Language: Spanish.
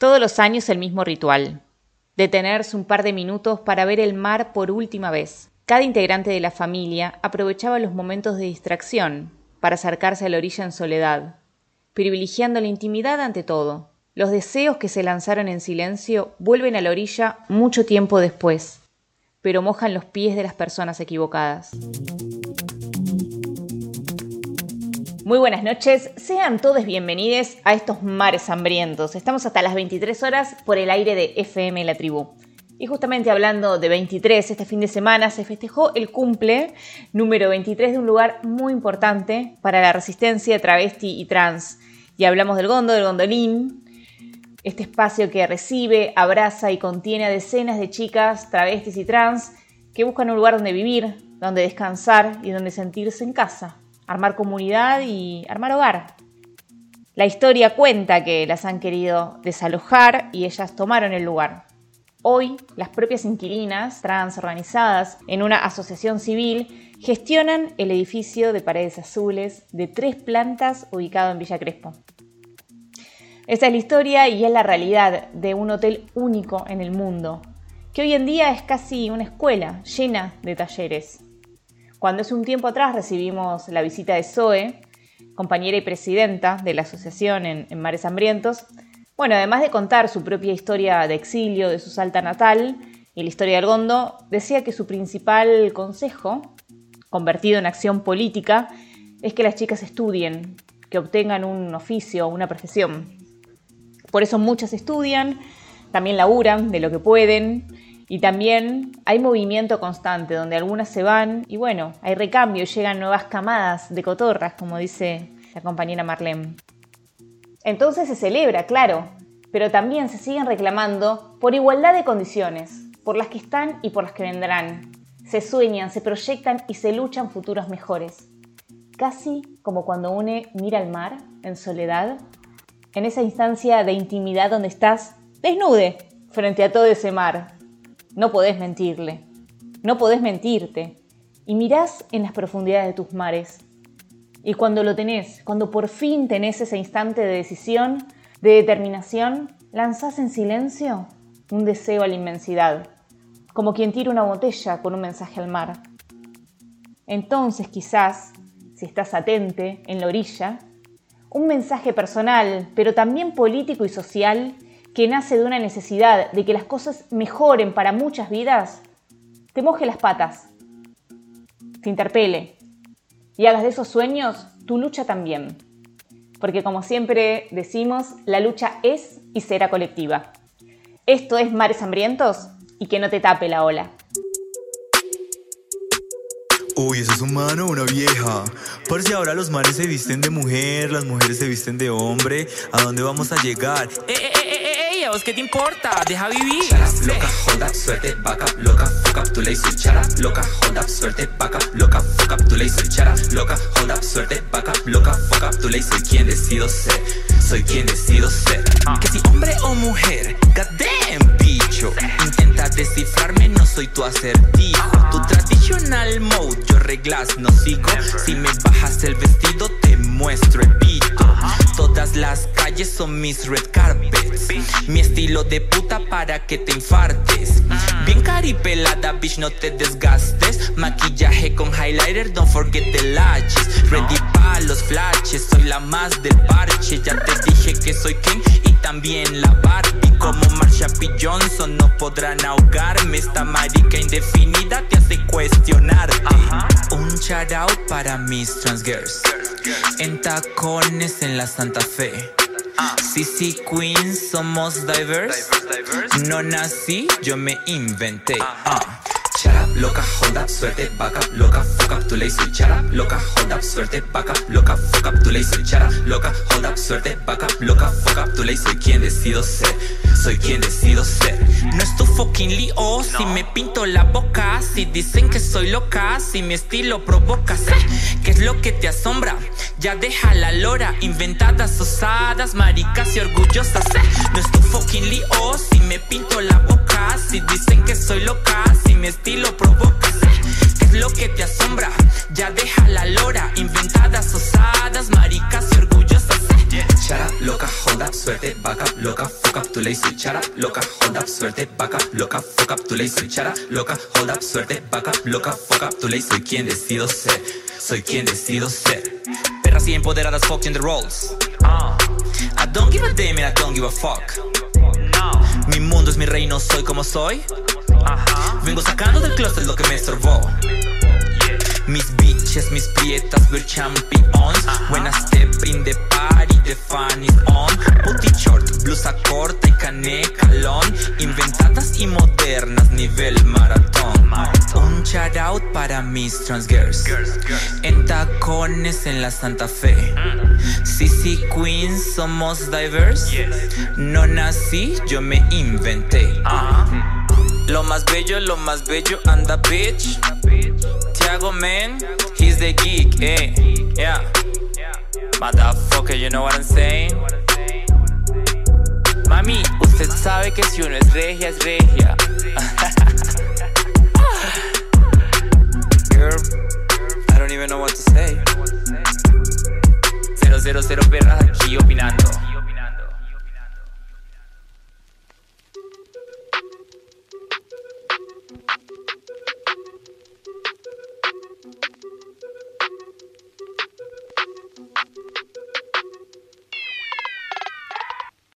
Todos los años el mismo ritual. Detenerse un par de minutos para ver el mar por última vez. Cada integrante de la familia aprovechaba los momentos de distracción para acercarse a la orilla en soledad, privilegiando la intimidad ante todo. Los deseos que se lanzaron en silencio vuelven a la orilla mucho tiempo después, pero mojan los pies de las personas equivocadas. Muy buenas noches, sean todos bienvenidos a estos mares hambrientos. Estamos hasta las 23 horas por el aire de FM La Tribu. Y justamente hablando de 23, este fin de semana se festejó el cumple número 23 de un lugar muy importante para la resistencia travesti y trans. Y hablamos del Gondo, del Gondolín, este espacio que recibe, abraza y contiene a decenas de chicas travestis y trans que buscan un lugar donde vivir, donde descansar y donde sentirse en casa armar comunidad y armar hogar. La historia cuenta que las han querido desalojar y ellas tomaron el lugar. Hoy, las propias inquilinas, trans organizadas en una asociación civil, gestionan el edificio de paredes azules de tres plantas ubicado en Villa Crespo. Esa es la historia y es la realidad de un hotel único en el mundo, que hoy en día es casi una escuela llena de talleres. Cuando hace un tiempo atrás recibimos la visita de Zoe, compañera y presidenta de la asociación en, Mares Hambrientos, bueno, además de contar su propia historia de exilio de su salta natal y la historia del Gondo, decía que su principal consejo, convertido en acción política, es que las chicas estudien, que obtengan un oficio una profesión. Por eso muchas estudian, también laburan de lo que pueden y también hay movimiento constante, donde algunas se van y bueno, hay recambio, llegan nuevas camadas de cotorras, como dice la compañera Marlene. Entonces se celebra, claro, pero también se siguen reclamando por igualdad de condiciones, por las que están y por las que vendrán. Se sueñan, se proyectan y se luchan futuros mejores. Casi como cuando une mira al mar en soledad, en esa instancia de intimidad donde estás desnude frente a todo ese mar, no podés mentirle, no podés mentirte, y mirás en las profundidades de tus mares. Y cuando lo tenés, cuando por fin tenés ese instante de decisión, de determinación, lanzás en silencio un deseo a la inmensidad, como quien tira una botella con un mensaje al mar. Entonces quizás, si estás atente en la orilla, un mensaje personal, pero también político y social, que nace de una necesidad de que las cosas mejoren para muchas vidas, te moje las patas, te interpele y hagas de esos sueños tu lucha también. Porque como siempre decimos, la lucha es y será colectiva. Esto es Mares Hambrientos y que no te tape la ola. Uy, eso es humano o una vieja. Por si ahora los mares se visten de mujer, las mujeres se visten de hombre, ¿a dónde vamos a llegar? ¡Eh, eh, eh! ¿Qué te importa? Deja vivir. loca, hold up, suerte, up, loca, fuck up, tu ley soy chara. Loca, hold up, suerte, up, loca, fuck up, tu ley soy chara. Loca, hold up, suerte, up, loca, fuck up, tu ley soy quien decido ser. Soy quien decido ser. Que si hombre o mujer, goddamn bicho. Intenta descifrarme, no soy tu acertijo. Tu traditional mode, yo reglas no sigo. Si me bajas el vestido, te muestro el pito. Todas las calles son mis red carpets. Mi estilo de puta para que te infartes. Bien caripelada, bitch, no te desgastes. Maquillaje con highlighter, don't forget the latches. Ready pa' los flashes, soy la más del parche. Ya te dije que soy King y también la Barbie. Como Marsha P. Johnson, no podrán ahogarme. Esta marica indefinida te hace cuestionarte. Un shout out para mis trans girls. En tacones en la Santa Fe. Sí, sí, Queen, somos diverse. No nací, yo me inventé. Ah. Shut up, loca, hold up, suerte, back up, loca, fuck up, tu ley soy shut up, loca, hold up, suerte, back up, loca, fuck up, tu ley soy shut up, loca, hold up, suerte, back up, loca, fuck up, tu ley soy quien decido ser, soy quien decido ser. No es tu fucking lío si me pinto la boca, si dicen que soy loca, si mi estilo provoca, sé qué es lo que te asombra. Ya deja la lora, inventadas, osadas, maricas y orgullosas. sé No es tu fucking lío si me pinto la boca, si dicen que soy loca, si mi estilo lo provocas. Es lo que te asombra. Ya deja la lora. Inventadas, osadas, maricas y orgullosas. Shut up, loca, up, suerte, up, loca, fuck up, tu ley soy chara, loca, up, suerte, up, loca, fuck up, tu ley soy chara, loca, up, suerte, up, loca, fuck up, tu ley soy quien decido ser, soy quien decido ser. Y empoderadas, fuck in the roles. I don't give a damn and I don't give a fuck. Mi mundo es mi reino, soy como soy. Vengo sacando del closet lo que me estorbó. Mis bitches, mis prietas, we're champions. When I step in the party, the fun is on. mis trans girls. En tacones en la Santa Fe. Sisi Queens, somos diverse. No nací, yo me inventé. Lo más bello, lo más bello, anda bitch. Tiago man, he's the geek, eh. Yeah. Motherfucker, you know what I'm saying? Mami, usted sabe que si uno es regia, es regia. cero, cero perras aquí opinando.